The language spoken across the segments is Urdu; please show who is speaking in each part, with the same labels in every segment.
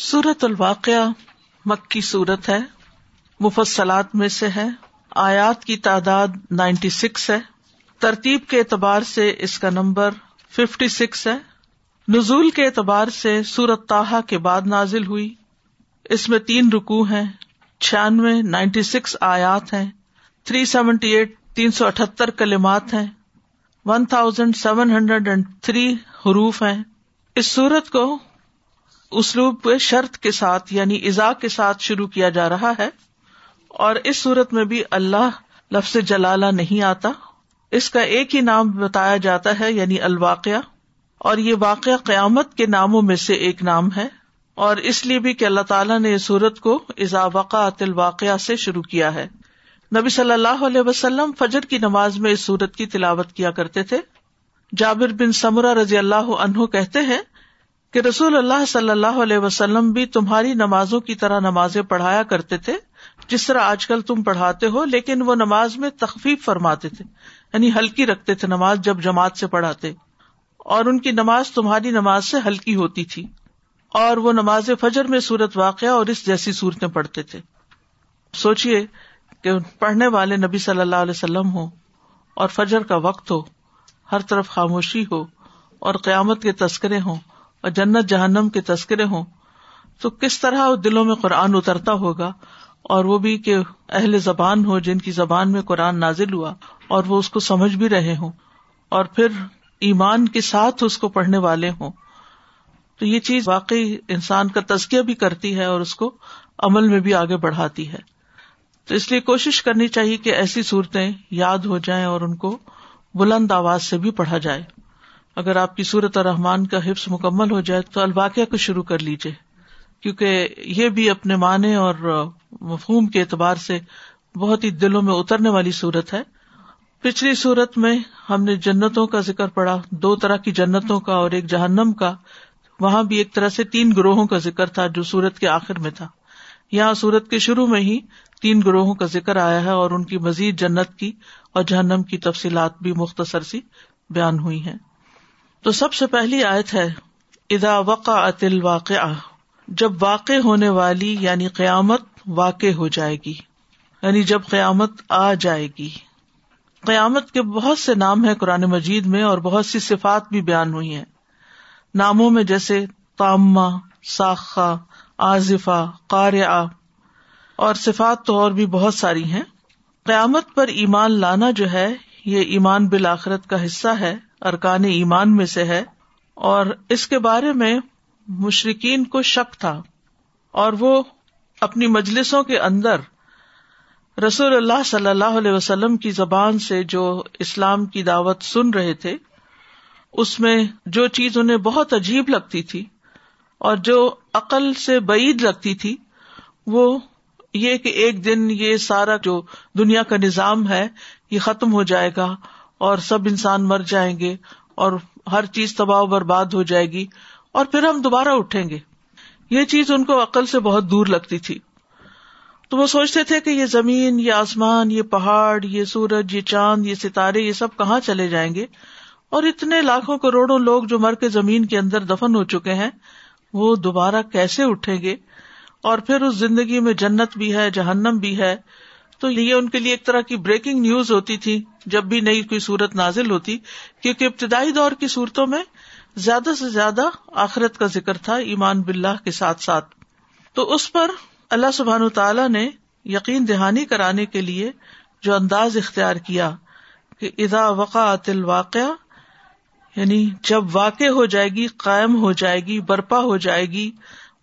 Speaker 1: سورت الواقع مکی صورت ہے، مفصلات میں سے ہے، آیات کی تعداد نائنٹی سکس ہے، ترتیب کے اعتبار سے اس کا نمبر ففٹی سکس ہے، نزول کے اعتبار سے سورت تاہا کے بعد نازل ہوئی، اس میں تین رکو ہیں، چھیانوے نائنٹی سکس آیات ہیں، تھری سیونٹی ایٹ، تین سو اٹھہتر کلمات ہیں، one thousand seven hundred and three حروف ہیں۔ اس سورت کو اسلوب شرط کے ساتھ یعنی ازا کے ساتھ شروع کیا جا رہا ہے اور اس صورت میں بھی اللہ لفظ جلالہ نہیں آتا۔ اس کا ایک ہی نام بتایا جاتا ہے یعنی الواقع اور یہ واقعہ قیامت کے ناموں میں سے ایک نام ہے۔ اور اس لیے بھی کہ اللہ تعالیٰ نے اس سورت کو ازا وقعت الواقع سے شروع کیا ہے۔ نبی صلی اللہ علیہ وسلم فجر کی نماز میں اس سورت کی تلاوت کیا کرتے تھے۔ جابر بن سمرا رضی اللہ عنہ کہتے ہیں کہ رسول اللہ صلی اللہ علیہ وسلم بھی تمہاری نمازوں کی طرح نمازیں پڑھایا کرتے تھے، جس طرح آج کل تم پڑھاتے ہو، لیکن وہ نماز میں تخفیف فرماتے تھے یعنی ہلکی رکھتے تھے نماز جب جماعت سے پڑھاتے۔ اور ان کی نماز تمہاری نماز سے ہلکی ہوتی تھی۔ اور وہ نماز فجر میں صورت واقعہ اور اس جیسی صورتیں پڑھتے تھے۔ سوچیے کہ پڑھنے والے نبی صلی اللہ علیہ وسلم ہو اور فجر کا وقت ہو، ہر طرف خاموشی ہو اور قیامت کے تذکرے ہوں۔ اور جنت جہنم کے تذکرے ہوں، تو کس طرح دلوں میں قرآن اترتا ہوگا اور وہ بھی کہ اہل زبان ہو جن کی زبان میں قرآن نازل ہوا اور وہ اس کو سمجھ بھی رہے ہوں اور پھر ایمان کے ساتھ اس کو پڑھنے والے ہوں۔ تو یہ چیز واقعی انسان کا تزکیہ بھی کرتی ہے اور اس کو عمل میں بھی آگے بڑھاتی ہے۔ تو اس لیے کوشش کرنی چاہیے کہ ایسی صورتیں یاد ہو جائیں اور ان کو بلند آواز سے بھی پڑھا جائے۔ اگر آپ کی صورت اور رحمان کا حفظ مکمل ہو جائے تو الواقع کو شروع کر لیجیے کیونکہ یہ بھی اپنے معنی اور مفہوم کے اعتبار سے بہت ہی دلوں میں اترنے والی صورت ہے۔ پچھلی صورت میں ہم نے جنتوں کا ذکر پڑا دو طرح کی جنتوں کا اور ایک جہنم کا۔ وہاں بھی ایک طرح سے تین گروہوں کا ذکر تھا جو سورت کے آخر میں تھا۔ یہاں سورت کے شروع میں ہی تین گروہوں کا ذکر آیا ہے اور ان کی مزید جنت کی اور جہنم کی تفصیلات بھی مختصر سی بیان ہوئی ہیں۔ تو سب سے پہلی آیت ہے ادا وقع عطل واقع جب واقع ہونے والی یعنی قیامت، واقع ہو جائے گی۔ یعنی جب قیامت آ جائے گی۔ قیامت کے بہت سے نام ہیں قرآن مجید میں اور بہت سی صفات بھی بیان ہوئی ہیں۔ ناموں میں جیسے تامہ ساخا آزفا قارعہ، اور صفات تو اور بھی بہت ساری ہیں۔ قیامت پر ایمان لانا جو ہے، یہ ایمان بالآخرت کا حصہ ہے۔ ارکان ایمان میں سے ہے اور اس کے بارے میں مشرقین کو شک تھا اور وہ اپنی مجلسوں کے اندر رسول اللہ صلی اللہ علیہ وسلم کی زبان سے جو اسلام کی دعوت سن رہے تھے، اس میں جو چیز انہیں بہت عجیب لگتی تھی اور جو عقل سے بعید لگتی تھی، وہ یہ کہ ایک دن یہ سارا جو دنیا کا نظام ہے، یہ ختم ہو جائے گا اور سب انسان مر جائیں گے اور ہر چیز تباہ و برباد ہو جائے گی اور پھر ہم دوبارہ اٹھیں گے۔ یہ چیز ان کو عقل سے بہت دور لگتی تھی۔ تو وہ سوچتے تھے کہ یہ زمین، یہ آسمان، یہ پہاڑ، یہ سورج، یہ چاند، یہ ستارے، یہ سب کہاں چلے جائیں گے؟ اور اتنے لاکھوں کروڑوں لوگ جو مر کے زمین کے اندر دفن ہو چکے ہیں، وہ دوبارہ کیسے اٹھیں گے؟ اور پھر اس زندگی میں جنت بھی ہے، جہنم بھی ہے تو یہ ان کے لیے ایک طرح کی بریکنگ نیوز ہوتی تھی، جب بھی نئی کوئی صورت نازل ہوتی، کیونکہ ابتدائی دور کی صورتوں میں زیادہ سے زیادہ آخرت کا ذکر تھا ایمان باللہ کے ساتھ ساتھ۔ تو اس پر اللہ سبحان تعالی نے یقین دہانی کرانے کے لیے جو انداز اختیار کیا کہ ادا وقع واقع یعنی جب واقع ہو جائے گی، قائم ہو جائے گی، برپا ہو جائے گی،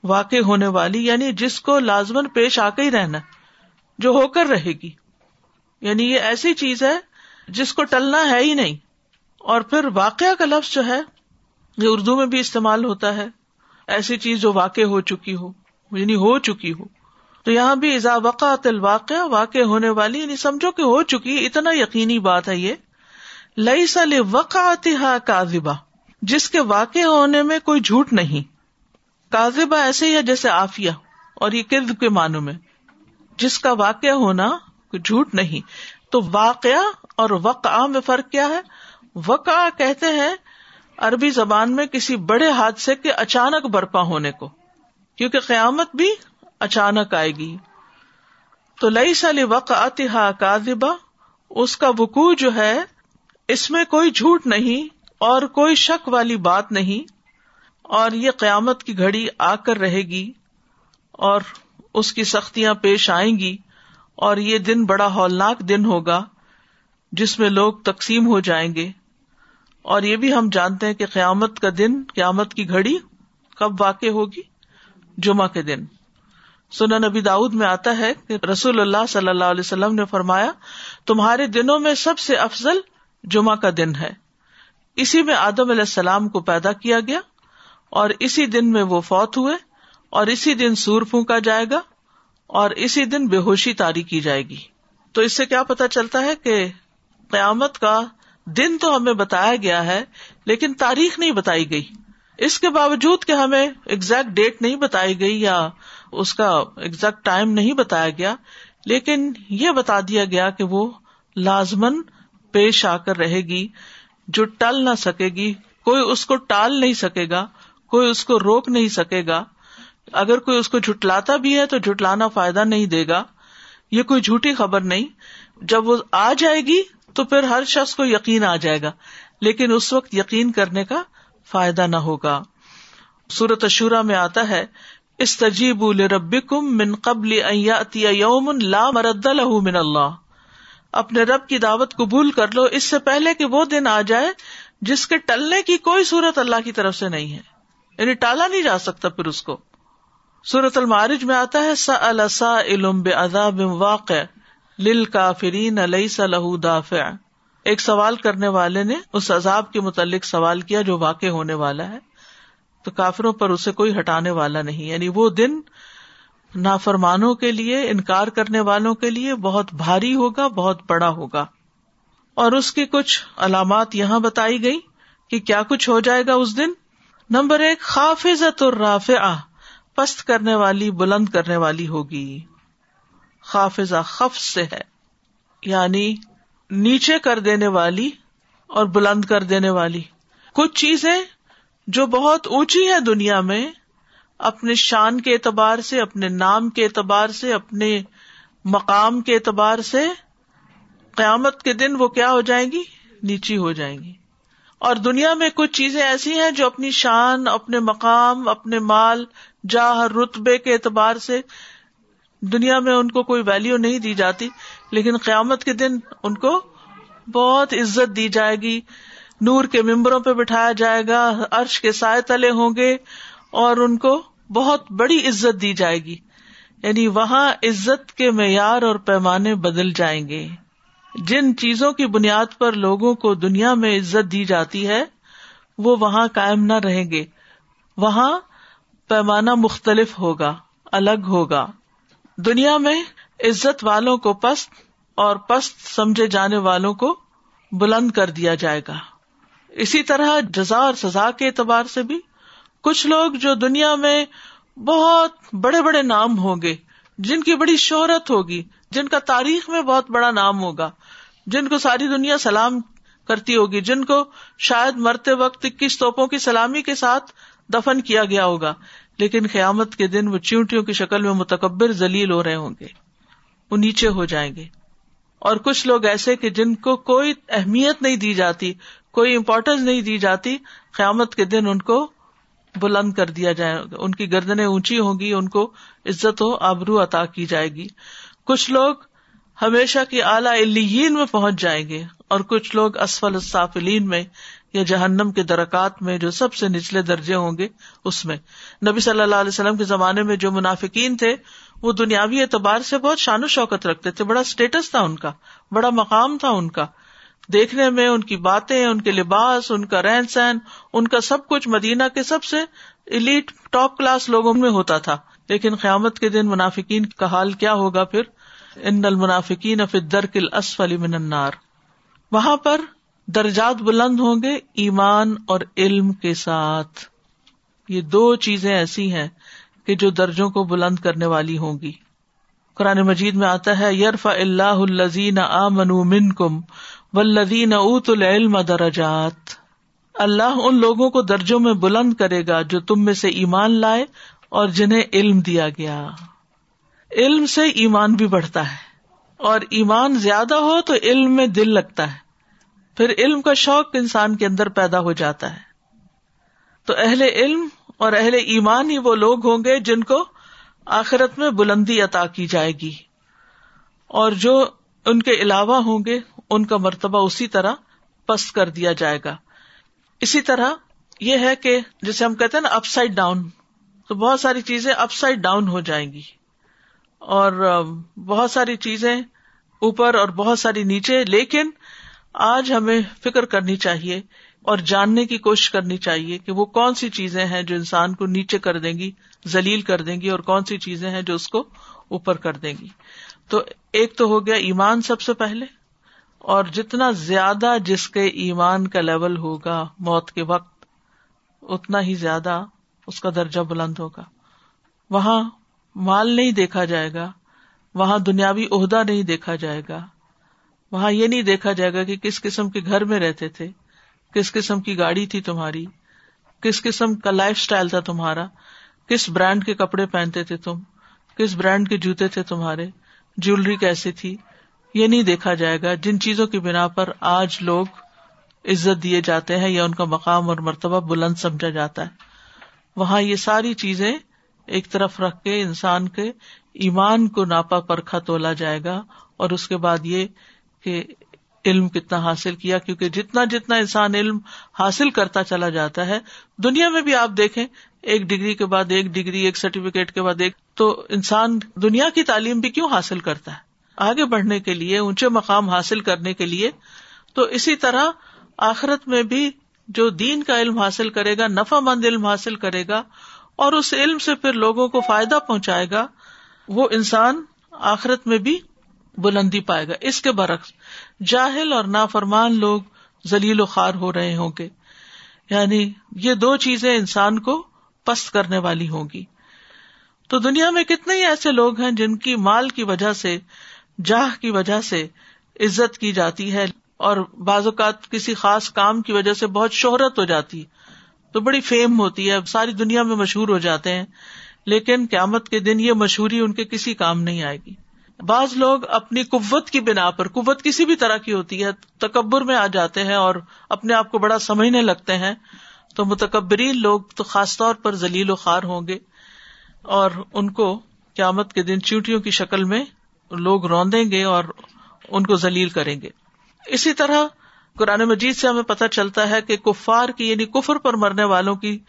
Speaker 1: واقع ہونے والی یعنی جس کو لازمن پیش آ کے ہی رہنا۔ جو ہو کر رہے گی۔ یعنی یہ ایسی چیز ہے جس کو ٹلنا ہے ہی نہیں۔ اور پھر واقعہ کا لفظ جو ہے، یہ اردو میں بھی استعمال ہوتا ہے۔ ایسی چیز جو واقع ہو چکی ہو یعنی ہو چکی ہو۔ تو یہاں بھی ایزا وقع واقع واقع ہونے والی یعنی سمجھو کہ ہو چکی، اتنا یقینی بات ہے یہ۔ لئی سل وقعتی کا جس کے واقع ہونے میں کوئی جھوٹ نہیں۔ کازبا ایسے ہی ہے جیسے آفیہ اور یہ کرد کے معنوں میں۔ جس کا واقع ہونا جھوٹ نہیں۔ تو واقعہ اور وقع میں فرق کیا ہے؟ وقع کہتے ہیں عربی زبان میں کسی بڑے حادثے کے اچانک برپا ہونے کو، کیونکہ قیامت بھی اچانک آئے گی۔ تو لئی سالی وق اتحا اس کا وقوع جو ہے، اس میں کوئی جھوٹ نہیں اور کوئی شک والی بات نہیں، اور یہ قیامت کی گھڑی آ کر رہے گی اور اس کی سختیاں پیش آئیں گی اور یہ دن بڑا ہولناک دن ہوگا جس میں لوگ تقسیم ہو جائیں گے۔ اور یہ بھی ہم جانتے ہیں کہ قیامت کا دن، قیامت کی گھڑی کب واقع ہوگی؟ جمعہ کے دن۔ سنا نبی داؤد میں آتا ہے کہ رسول اللہ صلی اللہ علیہ وسلم نے فرمایا، تمہارے دنوں میں سب سے افضل جمعہ کا دن ہے۔ اسی میں آدم علیہ السلام کو پیدا کیا گیا اور اسی دن میں وہ فوت ہوئے۔ اور اسی دن سور پھونکا جائے گا اور اسی دن بے ہوشی تاری کی جائے گی۔ تو اس سے کیا پتا چلتا ہے کہ قیامت کا دن تو ہمیں بتایا گیا ہے، لیکن تاریخ نہیں بتائی گئی۔ اس کے باوجود کہ ہمیں اگزیکٹ ڈیٹ نہیں بتائی گئی یا اس کا ایگزیکٹ ٹائم نہیں بتایا گیا، لیکن یہ بتا دیا گیا کہ وہ لازمن پیش آ کر رہے گی، جو ٹل نہ سکے گی، کوئی اس کو ٹال نہیں سکے گا، کوئی اس کو روک نہیں سکے گا۔ اگر کوئی اس کو جھٹلاتا بھی ہے تو جھٹلانا فائدہ نہیں دے گا۔ یہ کوئی جھوٹی خبر نہیں۔ جب وہ آ جائے گی تو پھر ہر شخص کو یقین آ جائے گا۔ لیکن اس وقت یقین کرنے کا فائدہ نہ ہوگا۔ سورت اشورا میں آتا ہے اس تجیب من قبل یوم لا مرد من اللہ۔ اپنے رب کی دعوت قبول کر لو، اس سے پہلے کہ وہ دن آ جائے جس کے ٹلنے کی کوئی صورت اللہ کی طرف سے نہیں ہے۔ یعنی ٹالا نہیں جا سکتا پھر اس کو۔ سورت المارج میں آتا ہے سا السا علم بے اداب واقع لل کافرین علیہ دافع۔ ایک سوال کرنے والے نے اس عذاب کے متعلق سوال کیا جو واقع ہونے والا ہے۔ تو کافروں پر اسے کوئی ہٹانے والا نہیں۔ یعنی وہ دن نافرمانوں کے لیے، انکار کرنے والوں کے لیے بہت بھاری ہوگا، بہت بڑا ہوگا۔ اور اس کی کچھ علامات یہاں بتائی گئی کہ کیا کچھ ہو جائے گا اس دن۔ نمبر ایک خافظت اور پست کرنے والی، بلند کرنے والی ہوگی۔ خافظہ خف سے ہے۔ یعنی نیچے کر دینے والی اور بلند کر دینے والی۔ کچھ چیزیں جو بہت اونچی ہے دنیا میں، اپنے شان کے اعتبار سے، اپنے نام کے اعتبار سے، اپنے مقام کے اعتبار سے، قیامت کے دن وہ کیا ہو جائیں گی؟ نیچی ہو جائیں گی۔ اور دنیا میں کچھ چیزیں ایسی ہیں جو اپنی شان، اپنے مقام، اپنے مال جاہ رتبے کے اعتبار سے دنیا میں ان کو کوئی ویلو نہیں دی جاتی، لیکن قیامت کے دن ان کو بہت عزت دی جائے گی، نور کے ممبروں پہ بٹھایا جائے گا، عرش کے سائے تلے ہوں گے اور ان کو بہت بڑی عزت دی جائے گی۔ یعنی وہاں عزت کے معیار اور پیمانے بدل جائیں گے۔ جن چیزوں کی بنیاد پر لوگوں کو دنیا میں عزت دی جاتی ہے، وہ وہاں قائم نہ رہیں گے۔ وہاں پیمانہ مختلف ہوگا، الگ ہوگا۔ دنیا میں عزت والوں کو پست اور پست سمجھے جانے والوں کو بلند کر دیا جائے گا۔ اسی طرح جزا اور سزا کے اعتبار سے بھی کچھ لوگ جو دنیا میں بہت بڑے بڑے نام ہوں گے، جن کی بڑی شہرت ہوگی، جن کا تاریخ میں بہت بڑا نام ہوگا، جن کو ساری دنیا سلام کرتی ہوگی، جن کو شاید مرتے وقت اکیس توپوں کی سلامی کے ساتھ دفن کیا گیا ہوگا، لیکن قیامت کے دن وہ چیونٹیوں کی شکل میں متکبر ذلیل ہو رہے ہوں گے۔ وہ نیچے ہو جائیں گے۔ اور کچھ لوگ ایسے کہ جن کو کوئی اہمیت نہیں دی جاتی، کوئی امپورٹینس نہیں دی جاتی، قیامت کے دن ان کو بلند کر دیا جائے گا۔ ان کی گردنیں اونچی ہوں گی، ان کو عزت و آبرو عطا کی جائے گی۔ کچھ لوگ ہمیشہ کی اعلی الین میں پہنچ جائیں گے اور کچھ لوگ اسفل السافلین میں یا جہنم کے درکات میں جو سب سے نچلے درجے ہوں گے، اس میں۔ نبی صلی اللہ علیہ وسلم کے زمانے میں جو منافقین تھے، وہ دنیاوی اعتبار سے بہت شان و شوکت رکھتے تھے۔ بڑا اسٹیٹس تھا ان کا، بڑا مقام تھا ان کا۔ دیکھنے میں ان کی باتیں، ان کے لباس، ان کا رہن سہن، ان کا سب کچھ مدینہ کے سب سے الیٹ ٹاپ کلاس لوگوں میں ہوتا تھا۔ لیکن قیامت کے دن منافقین کا حال کیا ہوگا پھر؟ ان المنافقین درکل اسفلی من النار۔ وہاں پر درجات بلند ہوں گے ایمان اور علم کے ساتھ۔ یہ دو چیزیں ایسی ہیں کہ جو درجوں کو بلند کرنے والی ہوں گی۔ قرآن مجید میں آتا ہے یرف اللہ الزین آ منو من کم و لدین اوت العلم درجات۔ اللہ ان لوگوں کو درجوں میں بلند کرے گا جو تم میں سے ایمان لائے اور جنہیں علم دیا گیا۔ علم سے ایمان بھی بڑھتا ہے۔ اور ایمان زیادہ ہو تو علم میں دل لگتا ہے۔ پھر علم کا شوق انسان کے اندر پیدا ہو جاتا ہے۔ تو اہل علم اور اہل ایمان ہی وہ لوگ ہوں گے جن کو آخرت میں بلندی عطا کی جائے گی۔ اور جو ان کے علاوہ ہوں گے، ان کا مرتبہ اسی طرح پست کر دیا جائے گا۔ اسی طرح یہ ہے کہ جسے ہم کہتے ہیں نا اپ سائڈ ڈاؤن تو بہت ساری چیزیں اپ سائڈ ڈاؤن ہو جائیں گی۔ اور بہت ساری چیزیں اوپر اور بہت ساری نیچے، لیکن آج ہمیں فکر کرنی چاہیے اور جاننے کی کوشش کرنی چاہیے کہ وہ کون سی چیزیں ہیں جو انسان کو نیچے کر دیں گی، ذلیل کر دیں گی اور کون سی چیزیں ہیں جو اس کو اوپر کر دیں گی۔ تو ایک تو ہو گیا ایمان سب سے پہلے، اور جتنا زیادہ جس کے ایمان کا لیول ہوگا موت کے وقت، اتنا ہی زیادہ اس کا درجہ بلند ہوگا۔ وہاں مال نہیں دیکھا جائے گا، وہاں دنیاوی عہدہ نہیں دیکھا جائے گا۔ وہاں یہ نہیں دیکھا جائے گا کہ کس قسم کے گھر میں رہتے تھے، کس قسم کی گاڑی تھی تمہاری، کس قسم کا لائف اسٹائل تھا تمہارا، کس برانڈ کے کپڑے پہنتے تھے تم، کس برانڈ کے جوتے تھے تمہارے جیولری کیسی تھی، یہ نہیں دیکھا جائے گا۔ جن چیزوں کی بنا پر آج لوگ عزت دیے جاتے ہیں یا ان کا مقام اور مرتبہ بلند سمجھا جاتا ہے۔ وہاں یہ ساری چیزیں ایک طرف رکھ کے انسان کے ایمان کو ناپا پرکھا تولا جائے گا اور اس کے بعد یہ کہ علم کتنا حاصل کیا، کیونکہ جتنا جتنا انسان علم حاصل کرتا چلا جاتا ہے، دنیا میں بھی آپ دیکھیں، ایک ڈگری کے بعد ایک ڈگری، ایک سرٹیفکیٹ کے بعد ایک، تو انسان دنیا کی تعلیم بھی کیوں حاصل کرتا ہے؟ آگے بڑھنے کے لیے، اونچے مقام حاصل کرنے کے لیے، تو اسی طرح آخرت میں بھی جو دین کا علم حاصل کرے گا نفا مند علم حاصل کرے گا، اور اس علم سے پھر لوگوں کو فائدہ پہنچائے گا، وہ انسان آخرت میں بھی بلندی پائے گا۔ اس کے برعکس، جاہل اور نافرمان لوگ ذلیل و خوار ہو رہے ہوں گے۔ یعنی یہ دو چیزیں انسان کو پست کرنے والی ہوں گی۔ تو دنیا میں کتنے ہی ایسے لوگ ہیں جن کی مال کی وجہ سے، جاہ کی وجہ سے عزت کی جاتی ہے اور بعض اوقات کسی خاص کام کی وجہ سے بہت شہرت ہو جاتی۔ تو بڑی فیم ہوتی ہے، ساری دنیا میں مشہور ہو جاتے ہیں۔ لیکن قیامت کے دن یہ مشہوری ان کے کسی کام نہیں آئے گی۔ بعض لوگ اپنی قوت کی بنا پر، قوت کسی بھی طرح کی ہوتی ہے، تکبر میں آ جاتے ہیں اور اپنے آپ کو بڑا سمجھنے لگتے ہیں۔ تو متکبرین لوگ تو خاص طور پر ذلیل و خوار ہوں گے۔ اور ان کو قیامت کے دن چیوٹیوں کی شکل میں لوگ روندیں گے اور ان کو ذلیل کریں گے۔ اسی طرح قرآن مجید سے ہمیں پتہ چلتا ہے کہ کفار کی یعنی کفر پر مرنے والوں کی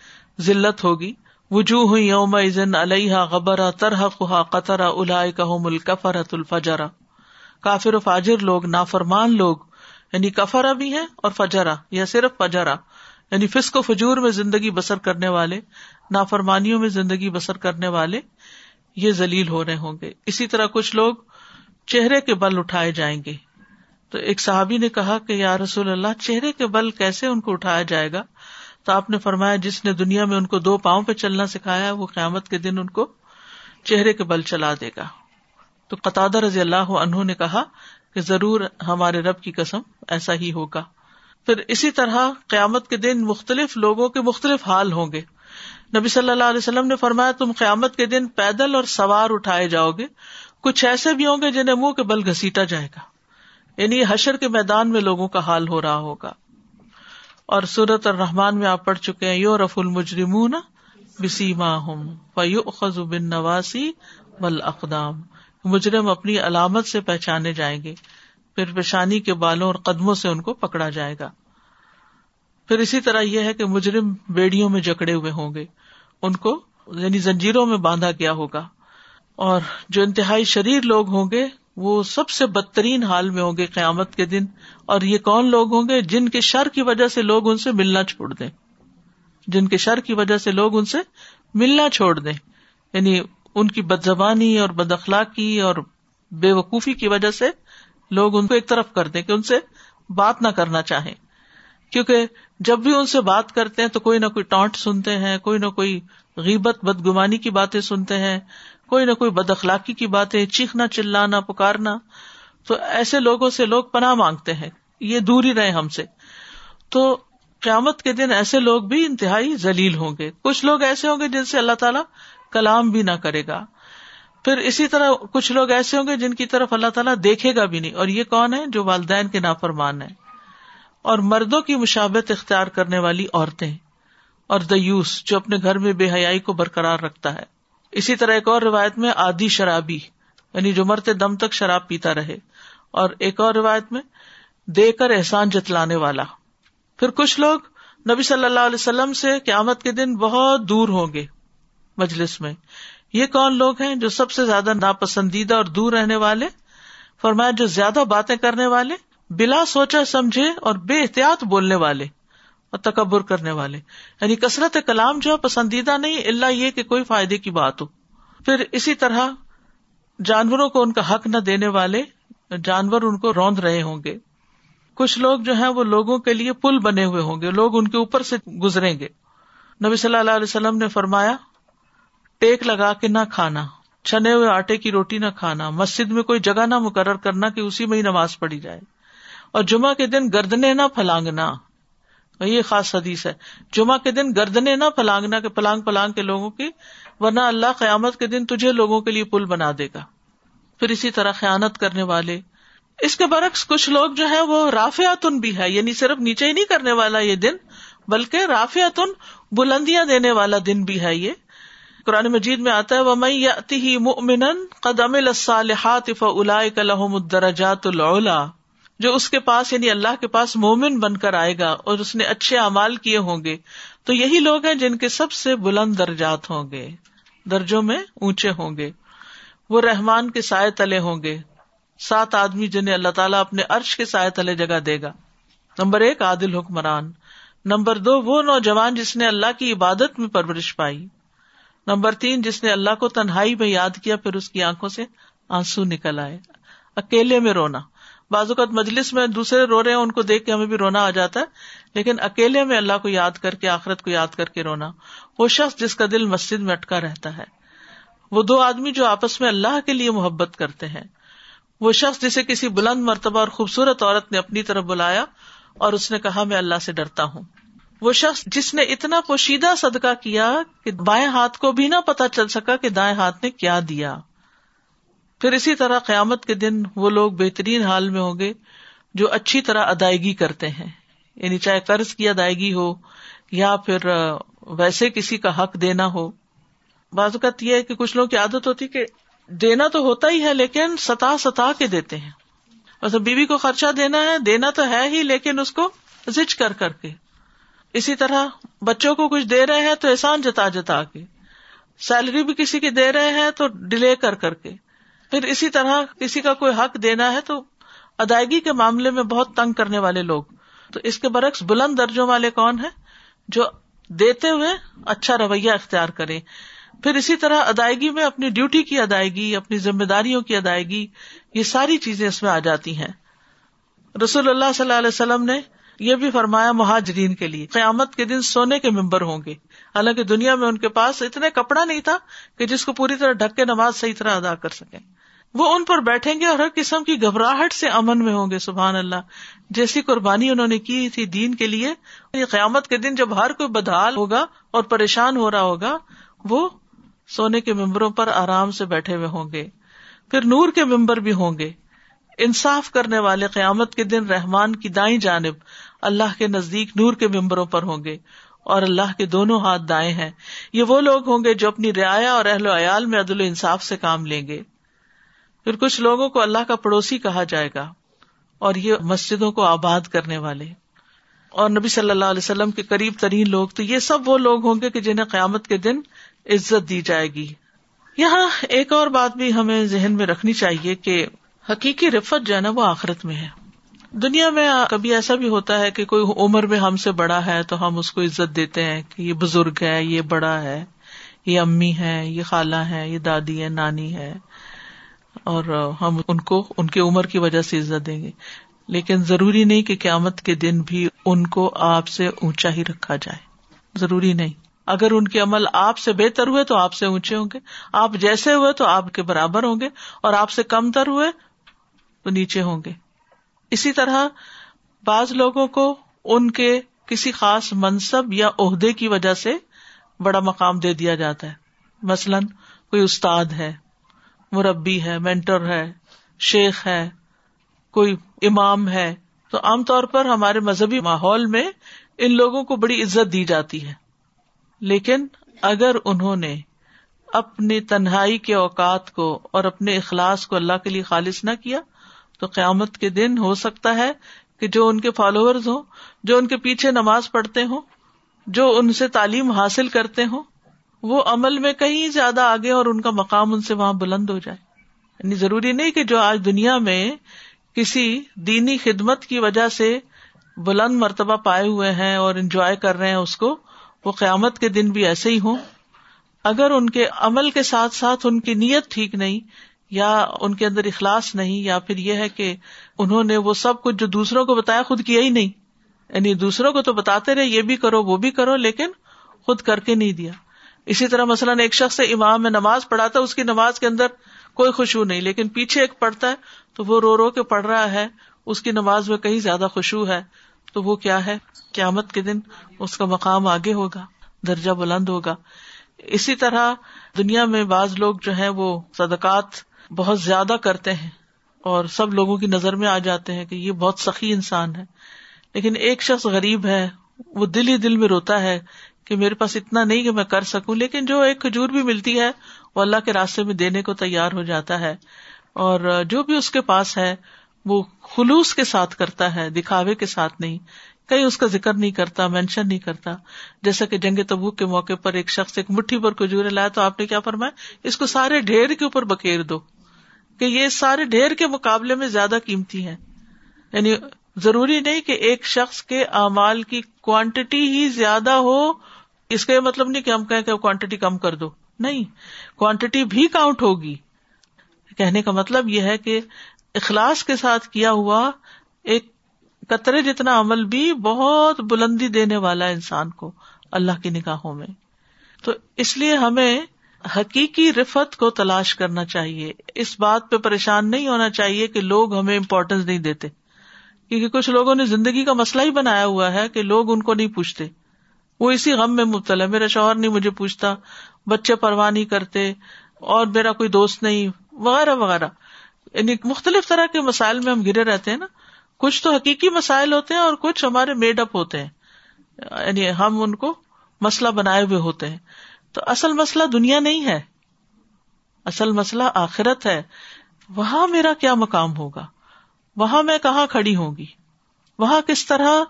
Speaker 1: ذلت ہوگی۔ وجوہ ہوئی یوم علیہ غبر ترہ خا قطر الکفرت الفجرا کافر و فاجر لوگ، نافرمان لوگ یعنی کفرا بھی ہیں اور فجرا یا صرف فجرا یعنی فسق و فجور میں زندگی بسر کرنے والے، نافرمانیوں میں زندگی بسر کرنے والے، یہ ذلیل ہو رہے ہوں گے۔ اسی طرح کچھ لوگ چہرے کے بل اٹھائے جائیں گے۔ تو ایک صحابی نے کہا کہ یا رسول اللہ، چہرے کے بل کیسے ان کو اٹھایا جائے گا؟ تو آپ نے فرمایا جس نے دنیا میں ان کو دو پاؤں پہ چلنا سکھایا وہ قیامت کے دن ان کو چہرے کے بل چلا دے گا۔ تو قطع رضی اللہ عنہ نے کہا کہ ضرور ہمارے رب کی قسم ایسا ہی ہوگا۔ پھر اسی طرح قیامت کے دن مختلف لوگوں کے مختلف حال ہوں گے۔ نبی صلی اللہ علیہ وسلم نے فرمایا تم قیامت کے دن پیدل اور سوار اٹھائے جاؤ گے۔ کچھ ایسے بھی ہوں گے جنہیں منہ کے بل گھسیٹا جائے گا۔ یعنی حشر کے میدان میں لوگوں کا حال ہو رہا ہوگا۔ اور سورت اور رحمان میں آپ پڑھ چکے ہیں یو رف المجرمون بسیما ہوں خز بن نواسی بل اقدام مجرم اپنی علامت سے پہچانے جائیں گے، پھر پیشانی کے بالوں اور قدموں سے ان کو پکڑا جائے گا۔ پھر اسی طرح یہ ہے کہ مجرم بیڑیوں میں جکڑے ہوئے ہوں گے، ان کو یعنی زنجیروں میں باندھا گیا ہوگا۔ اور جو انتہائی شریر لوگ ہوں گے وہ سب سے بدترین حال میں ہوں گے قیامت کے دن اور یہ کون لوگ ہوں گے جن کے شر کی وجہ سے لوگ ان سے ملنا چھوڑ دیں جن کے شر کی وجہ سے لوگ ان سے ملنا چھوڑ دیں یعنی ان کی بد زبانی اور بد اخلاقی اور بے وقوفی کی وجہ سے لوگ ان کو ایک طرف کر دیں کہ ان سے بات نہ کرنا چاہیں کیونکہ جب بھی ان سے بات کرتے ہیں تو کوئی نہ کوئی ٹانٹ سنتے ہیں، کوئی نہ کوئی غیبت بد گمانی کی باتیں سنتے ہیں کوئی نہ کوئی بد اخلاقی کی باتیں، چیخنا، چلانا، پکارنا۔ تو ایسے لوگوں سے لوگ پناہ مانگتے ہیں۔ یہ دور ہی رہے ہم سے۔ تو قیامت کے دن ایسے لوگ بھی انتہائی ذلیل ہوں گے۔ کچھ لوگ ایسے ہوں گے جن سے اللہ تعالیٰ کلام بھی نہ کرے گا۔ پھر اسی طرح کچھ لوگ ایسے ہوں گے جن کی طرف اللہ تعالیٰ دیکھے گا بھی نہیں۔ اور یہ کون ہے جو والدین کے نافرمان ہے اور مردوں کی مشابت اختیار کرنے والی عورتیں۔ اور دیوس جو اپنے گھر میں بے حیائی کو برقرار رکھتا ہے۔ اسی طرح ایک اور روایت میں آدھی شرابی یعنی جو مرتے دم تک شراب پیتا رہے۔ اور ایک اور روایت میں دے کر احسان جتلانے والا۔ پھر کچھ لوگ نبی صلی اللہ علیہ وسلم سے قیامت کے دن بہت دور ہوں گے مجلس میں۔ یہ کون لوگ ہیں جو سب سے زیادہ ناپسندیدہ اور دور رہنے والے؟ فرمایا جو زیادہ باتیں کرنے والے، بلا سوچا سمجھے اور بے احتیاط بولنے والے۔ اور تکبر کرنے والے۔ یعنی کثرت کلام جو ہے، پسندیدہ نہیں اللہ یہ کہ کوئی فائدے کی بات ہو۔ پھر اسی طرح جانوروں کو ان کا حق نہ دینے والے، جانور ان کو روند رہے ہوں گے۔ کچھ لوگ جو ہیں، وہ لوگوں کے لیے پل بنے ہوئے ہوں گے۔ لوگ ان کے اوپر سے گزریں گے۔ نبی صلی اللہ علیہ وسلم نے فرمایا، ٹیک لگا کے نہ کھانا، چھنے ہوئے آٹے کی روٹی نہ کھانا، مسجد میں کوئی جگہ نہ مقرر کرنا کہ اسی میں ہی نماز پڑھی جائے۔ اور جمعہ کے دن گردنے نہ پھلانگنا۔ یہ خاص حدیث ہے۔ جمعہ کے دن گردنے نہ پھلانگنا کہ پلانگ پلانگ کے لوگوں کی، ورنہ اللہ قیامت کے دن تجھے لوگوں کے لیے پل بنا دے گا۔ پھر اسی طرح خیانت کرنے والے۔ اس کے برعکس کچھ لوگ جو ہے وہ رافیاتن بھی ہے یعنی صرف نیچے ہی نہیں کرنے والا یہ دن، بلکہ رافیاتن بلندیاں دینے والا دن بھی ہے یہ۔ قرآن مجید میں آتا ہے وہ میں مؤمن قدم الصالحات فاولئک الدرجات العلا جو اس کے پاس یعنی اللہ کے پاس مومن بن کر آئے گا اور اس نے اچھے اعمال کیے ہوں گے، تو یہی لوگ ہیں جن کے سب سے بلند درجات ہوں گے، درجوں میں اونچے ہوں گے، وہ رحمان کے سائے تلے ہوں گے۔ سات آدمی جنہیں اللہ تعالیٰ اپنے عرش کے سائے تلے جگہ دے گا۔ نمبر ایک، عادل حکمران۔ نمبر دو، وہ نوجوان جس نے اللہ کی عبادت میں پرورش پائی۔ نمبر تین، جس نے اللہ کو تنہائی میں یاد کیا، پھر اس کی آنکھوں سے آنسو نکل آئے۔ اکیلے میں رونا۔ اوقات مجلس میں دوسرے رو رہے ہیں، ان کو دیکھ کے ہمیں بھی رونا آ جاتا ہے۔ لیکن اکیلے میں اللہ کو یاد کر کے، آخرت کو یاد کر کے رونا، وہ شخص جس کا دل مسجد میں اٹکا رہتا ہے۔ وہ دو آدمی جو آپس میں اللہ کے لیے محبت کرتے ہیں۔ وہ شخص جسے کسی بلند مرتبہ اور خوبصورت عورت نے اپنی طرف بلایا اور اس نے کہا، میں اللہ سے ڈرتا ہوں۔ وہ شخص جس نے اتنا پوشیدہ صدقہ کیا کہ بائیں ہاتھ کو بھی نہ پتا چل سکا کہ دائیں ہاتھ نے کیا دیا۔ پھر اسی طرح قیامت کے دن وہ لوگ بہترین حال میں ہوں گے جو اچھی طرح ادائیگی کرتے ہیں۔ یعنی چاہے قرض کی ادائیگی ہو یا پھر ویسے کسی کا حق دینا ہو۔ بعض اوقات یہ ہے کہ کچھ لوگوں کی عادت ہوتی کہ دینا تو ہوتا ہی ہے لیکن ستا ستا کے دیتے ہیں۔ مطلب بیوی کو خرچہ دینا ہے، دینا تو ہے ہی لیکن اس کو زچ کر کر کے۔ اسی طرح بچوں کو کچھ دے رہے ہیں تو احسان جتا جتا کے۔ سیلری بھی کسی کی دے رہے ہیں تو ڈیلے کر کر کے۔ پھر اسی طرح کسی کا کوئی حق دینا ہے تو ادائیگی کے معاملے میں بہت تنگ کرنے والے لوگ۔ تو اس کے برعکس بلند درجوں والے کون ہیں؟ جو دیتے ہوئے اچھا رویہ اختیار کرے پھر اسی طرح ادائیگی میں اپنی ڈیوٹی کی ادائیگی، اپنی ذمہ داریوں کی ادائیگی، یہ ساری چیزیں اس میں آ جاتی ہیں۔ رسول اللہ صلی اللہ علیہ وسلم نے یہ بھی فرمایا مہاجرین کے لیے، قیامت کے دن سونے کے ممبر ہوں گے۔ حالانکہ دنیا میں ان کے پاس اتنے کپڑا نہیں تھا کہ جس کو پوری طرح ڈھک کے نماز صحیح طرح ادا کر سکیں۔ وہ ان پر بیٹھیں گے اور ہر قسم کی گھبراہٹ سے امن میں ہوں گے، سبحان اللہ۔ جیسی قربانی انہوں نے کی تھی دین کے لیے قیامت کے دن جب ہر کوئی بدحال ہوگا اور پریشان ہو رہا ہوگا، وہ سونے کے ممبروں پر آرام سے بیٹھے ہوئے ہوں گے۔ پھر نور کے ممبر بھی ہوں گے۔ انصاف کرنے والے قیامت کے دن رحمان کی دائیں جانب اللہ کے نزدیک نور کے ممبروں پر ہوں گے۔ اور اللہ کے دونوں ہاتھ دائیں ہیں۔ یہ وہ لوگ ہوں گے جو اپنی رعایا اور اہل و عیال میں عدل و انصاف سے کام لیں گے۔ پھر کچھ لوگوں کو اللہ کا پڑوسی کہا جائے گا اور یہ مسجدوں کو آباد کرنے والے۔ اور نبی صلی اللہ علیہ وسلم کے قریب ترین لوگ تو یہ سب وہ لوگ ہوں گے کہ جنہیں قیامت کے دن عزت دی جائے گی۔ یہاں ایک اور بات بھی ہمیں ذہن میں رکھنی چاہیے کہ حقیقی رفت جو ہے نا وہ آخرت میں ہے۔ دنیا میں کبھی ایسا بھی ہوتا ہے کہ کوئی عمر میں ہم سے بڑا ہے تو ہم اس کو عزت دیتے ہیں کہ یہ بزرگ ہے، یہ بڑا ہے، یہ امی ہے یہ خالہ ہے یہ دادی ہے نانی ہے اور ہم ان کو، ان کی عمر کی وجہ سے عزت دیں گے۔ لیکن ضروری نہیں کہ قیامت کے دن بھی ان کو آپ سے اونچا ہی رکھا جائے۔ ضروری نہیں۔ اگر ان کے عمل آپ سے بہتر ہوئے تو آپ سے اونچے ہوں گے۔ آپ جیسے ہوئے تو آپ کے برابر ہوں گے اور آپ سے کم تر ہوئے تو نیچے ہوں گے۔ اسی طرح بعض لوگوں کو ان کے کسی خاص منصب یا عہدے کی وجہ سے بڑا مقام دے دیا جاتا ہے۔ مثلاً کوئی استاد ہے، مربی ہے مینٹر ہے، شیخ ہے، کوئی امام ہے۔ تو عام طور پر ہمارے مذہبی ماحول میں ان لوگوں کو بڑی عزت دی جاتی ہے۔ لیکن اگر انہوں نے اپنی تنہائی کے اوقات کو اور اپنے اخلاص کو اللہ کے لیے خالص نہ کیا تو قیامت کے دن ہو سکتا ہے کہ جو ان کے فالوور ہوں، جو ان کے پیچھے نماز پڑھتے ہوں، جو ان سے تعلیم حاصل کرتے ہوں، وہ عمل میں کہیں زیادہ آگے اور ان کا مقام ان سے وہاں بلند ہو جائے۔ یعنی ضروری نہیں کہ جو آج دنیا میں کسی دینی خدمت کی وجہ سے بلند مرتبہ پائے ہوئے ہیں اور انجوائے کر رہے ہیں اس کو، وہ قیامت کے دن بھی ایسے ہی ہوں۔ اگر ان کے عمل کے ساتھ ساتھ ان کی نیت ٹھیک نہیں یا ان کے اندر اخلاص نہیں، یا پھر یہ ہے کہ انہوں نے وہ سب کچھ جو دوسروں کو بتایا خود کیا ہی نہیں۔ یعنی دوسروں کو تو بتاتے رہے، یہ بھی کرو، وہ بھی کرو، لیکن خود کر کے نہیں دیا۔ اسی طرح مثلاً ایک شخص امام میں نماز پڑھاتا اس کی نماز کے اندر کوئی خوشبو نہیں، لیکن پیچھے ایک پڑھتا ہے، تو وہ رو رو کے پڑھ رہا ہے، اس کی نماز میں کہیں زیادہ خوشبو ہے، تو وہ کیا ہے؟ قیامت کے دن اس کا مقام آگے ہوگا، درجہ بلند ہوگا۔ اسی طرح دنیا میں بعض لوگ جو ہے وہ صدقات بہت زیادہ کرتے ہیں اور سب لوگوں کی نظر میں آ جاتے ہیں کہ یہ بہت سخی انسان ہے۔ لیکن ایک شخص غریب ہے، وہ دل ہی دل میں روتا ہے کہ میرے پاس اتنا نہیں کہ میں کر سکوں، لیکن جو ایک کھجور بھی ملتی ہے، وہ اللہ کے راستے میں دینے کو تیار ہو جاتا ہے۔ اور جو بھی اس کے پاس ہے، وہ خلوص کے ساتھ کرتا ہے، دکھاوے کے ساتھ نہیں۔ کہیں اس کا ذکر نہیں کرتا مینشن نہیں کرتا۔ جیسا کہ جنگ تبو کے موقع پر ایک شخص ایک مٹھی پر کھجورے لایا تو آپ نے کیا فرمایا؟ اس کو سارے ڈھیر کے اوپر بکیر دو۔ کہ یہ سارے ڈھیر کے مقابلے میں زیادہ قیمتی ہے یعنی ضروری نہیں کہ ایک شخص کے اعمال کی کوانٹٹی ہی زیادہ ہو، اس کا یہ مطلب نہیں کہ ہم کہیں کہ کوانٹٹی کم کر دو۔ نہیں کوانٹٹی بھی کاؤنٹ ہوگی۔ کہنے کا مطلب یہ ہے کہ اخلاص کے ساتھ کیا ہوا، ایک قطرے جتنا عمل بھی بہت بلندی دینے والا انسان کو اللہ کی نگاہوں میں۔ تو اس لیے ہمیں حقیقی رفت کو تلاش کرنا چاہیے۔ اس بات پہ پریشان نہیں ہونا چاہیے کہ لوگ ہمیں امپورٹینس نہیں دیتے۔ کیونکہ کچھ لوگوں نے زندگی کا مسئلہ ہی بنایا ہوا ہے کہ لوگ ان کو نہیں پوچھتے۔ وہ اسی غم میں مبتلا میرا شوہر نہیں مجھے پوچھتا۔ بچے پرواہ نہیں کرتے۔ اور میرا کوئی دوست نہیں۔ وغیرہ وغیرہ۔ یعنی مختلف طرح کے مسائل میں ہم گرے رہتے ہیں نا۔ کچھ تو حقیقی مسائل ہوتے ہیں اور کچھ ہمارے میڈ اپ ہوتے ہیں۔ یعنی ہم ان کو مسئلہ بنائے ہوئے ہوتے ہیں۔ تو اصل مسئلہ دنیا نہیں ہے۔ اصل مسئلہ آخرت ہے۔ وہاں میرا کیا مقام ہوگا؟ وہاں میں کہاں کھڑی ہوں گی؟ وہاں کس طرح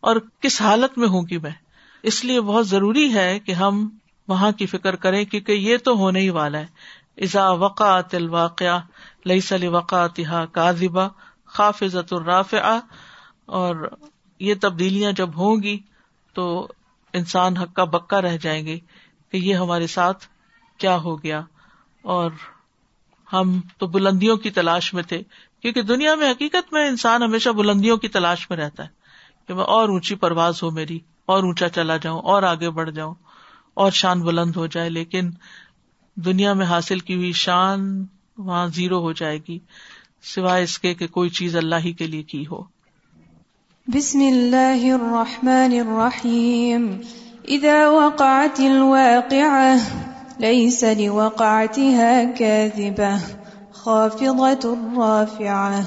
Speaker 1: اور کس حالت میں ہوں گی میں؟ اس لیے بہت ضروری ہے کہ ہم وہاں کی فکر کریں، کیونکہ یہ تو ہونے ہی والا ہے۔ ازا وقات الواقع لئی سلی وقات کاذبہ خاف عزت الراف اور یہ تبدیلیاں جب ہوں گی تو انسان حق کا بکا رہ جائیں گے۔ کہ یہ ہمارے ساتھ کیا ہو گیا اور ہم تو بلندیوں کی تلاش میں تھے، کیونکہ دنیا میں حقیقت میں انسان ہمیشہ بلندیوں کی تلاش میں رہتا ہے کہ میں اور اونچی پرواز ہو میری، اور اونچا چلا جاؤں، اور آگے بڑھ جاؤں، اور شان بلند ہو جائے، لیکن دنیا میں حاصل کی ہوئی شان وہاں زیرو ہو جائے گی، سوائے اس کے کہ کوئی چیز اللہ ہی کے لیے کی ہو۔
Speaker 2: بسم اللہ الرحمن الرحیم۔ اذا وقعت الواقعة ليس لوقعتها كاذبة، خافضة رافعة.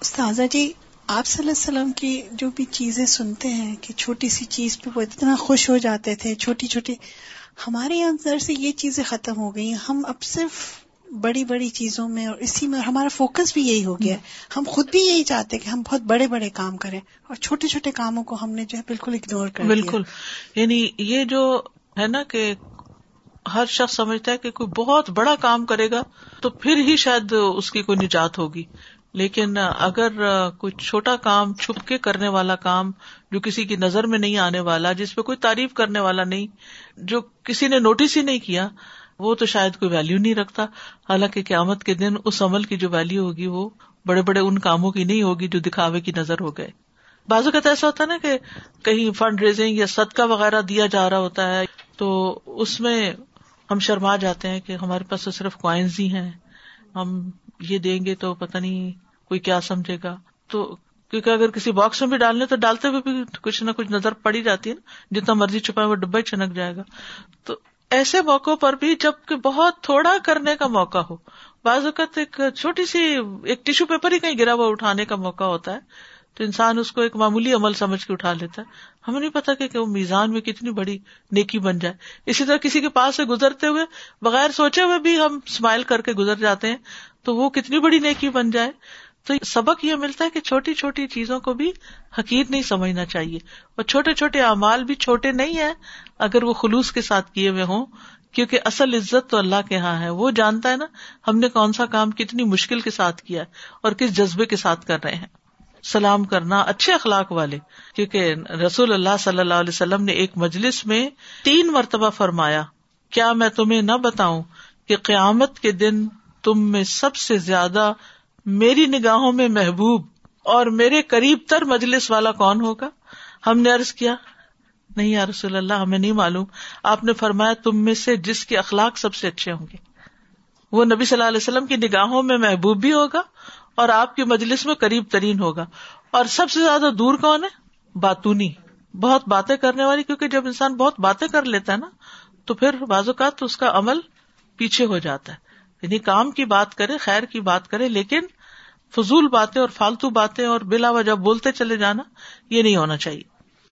Speaker 3: استاذہ جی آپ صلی اللہ علیہ وسلم کی جو بھی چیزیں سنتے ہیں کہ چھوٹی سی چیز پہ وہ اتنا خوش ہو جاتے تھے، چھوٹی چھوٹی، ہمارے اندر سے یہ چیزیں ختم ہو گئی ہم اب صرف بڑی بڑی چیزوں میں اور اسی میں ہمارا فوکس بھی یہی ہو گیا ہم خود بھی یہی چاہتے کہ ہم بہت بڑے بڑے کام کریں اور چھوٹے چھوٹے کاموں کو ہم نے جو ہے بالکل اگنور کر
Speaker 1: بالکل۔ یعنی یہ جو ہے نا کہ ہر شخص سمجھتا ہے کہ کوئی بہت بڑا کام کرے گا تو پھر ہی شاید اس کی کوئی نجات ہوگی۔ لیکن اگر کوئی چھوٹا کام چھپ کے کرنے والا کام جو کسی کی نظر میں نہیں آنے والا، جس پہ کوئی تعریف کرنے والا نہیں، جو کسی نے نوٹس ہی نہیں کیا وہ تو شاید کوئی ویلو نہیں رکھتا۔ حالانکہ قیامت کے دن اس عمل کی جو ویلو ہوگی وہ بڑے بڑے ان کاموں کی نہیں ہوگی جو دکھاوے کی نظر ہو گئے۔ بازو کا ایسا ہوتا ہے نا کہ کہیں فنڈ ریزنگ یا صدقہ وغیرہ دیا جا رہا ہوتا ہے، تو اس میں ہم شرما جاتے ہیں کہ ہمارے پاس تو صرف کوائنز ہی ہیں۔ ہم یہ دیں گے تو پتہ نہیں کوئی کیا سمجھے گا۔ تو کیونکہ اگر کسی باکس میں بھی ڈالنے تو ڈالتے ہوئے بھی کچھ نہ کچھ نظر پڑی جاتی ہے نا۔ جتنا مرضی چھپائے وہ ڈبا ہی چنک جائے گا۔ تو ایسے موقع پر بھی جبکہ بہت تھوڑا کرنے کا موقع ہو، بعض اوقات ایک چھوٹی سی ایک ٹیشو پیپر ہی کہیں گرا ہوا اٹھانے کا موقع ہوتا ہے، تو انسان اس کو ایک معمولی عمل سمجھ کے اٹھا لیتا ہے۔ ہمیں نہیں پتا کہ وہ میزان میں کتنی بڑی نیکی بن جائے۔ اسی طرح کسی کے پاس سے گزرتے ہوئے بغیر سوچے ہوئے بھی ہم اسمائل کر کے گزر جاتے ہیں، تو وہ کتنی بڑی نیکی بن جائے۔ تو سبق یہ ملتا ہے کہ چھوٹی چھوٹی چیزوں کو بھی حقیق نہیں سمجھنا چاہیے اور چھوٹے چھوٹے اعمال بھی چھوٹے نہیں ہیں اگر وہ خلوص کے ساتھ کیے ہوئے ہوں، کیونکہ اصل عزت تو اللہ کے یہاں ہے۔ وہ جانتا ہے نا ہم نے کون سا کام کتنی مشکل کے ساتھ کیا اور کس جذبے کے ساتھ کر رہے ہیں۔ سلام کرنا اچھے اخلاق والے، کیونکہ رسول اللہ صلی اللہ علیہ وسلم نے ایک مجلس میں تین مرتبہ فرمایا، کیا میں تمہیں نہ بتاؤں کہ قیامت کے دن تم میں سب سے زیادہ میری نگاہوں میں محبوب اور میرے قریب تر مجلس والا کون ہوگا؟ ہم نے ارض کیا، نہیں یا رسول اللہ، ہمیں نہیں معلوم۔ آپ نے فرمایا، تم میں سے جس کے اخلاق سب سے اچھے ہوں گے۔ وہ نبی صلی اللہ علیہ وسلم کی نگاہوں میں محبوب بھی ہوگا اور آپ کی مجلس میں قریب ترین ہوگا۔ اور سب سے زیادہ دور کون ہے؟ باتونی۔ بہت باتیں کرنے والی، کیونکہ جب انسان بہت باتیں کر لیتا ہے نا، تو پھر بعض اوقات اس کا عمل پیچھے ہو جاتا ہے۔ یعنی کام کی بات کرے، خیر کی بات کرے، لیکن فضول باتیں اور فالتو باتیں اور بلا وجہ بولتے چلے جانا یہ نہیں ہونا چاہیے۔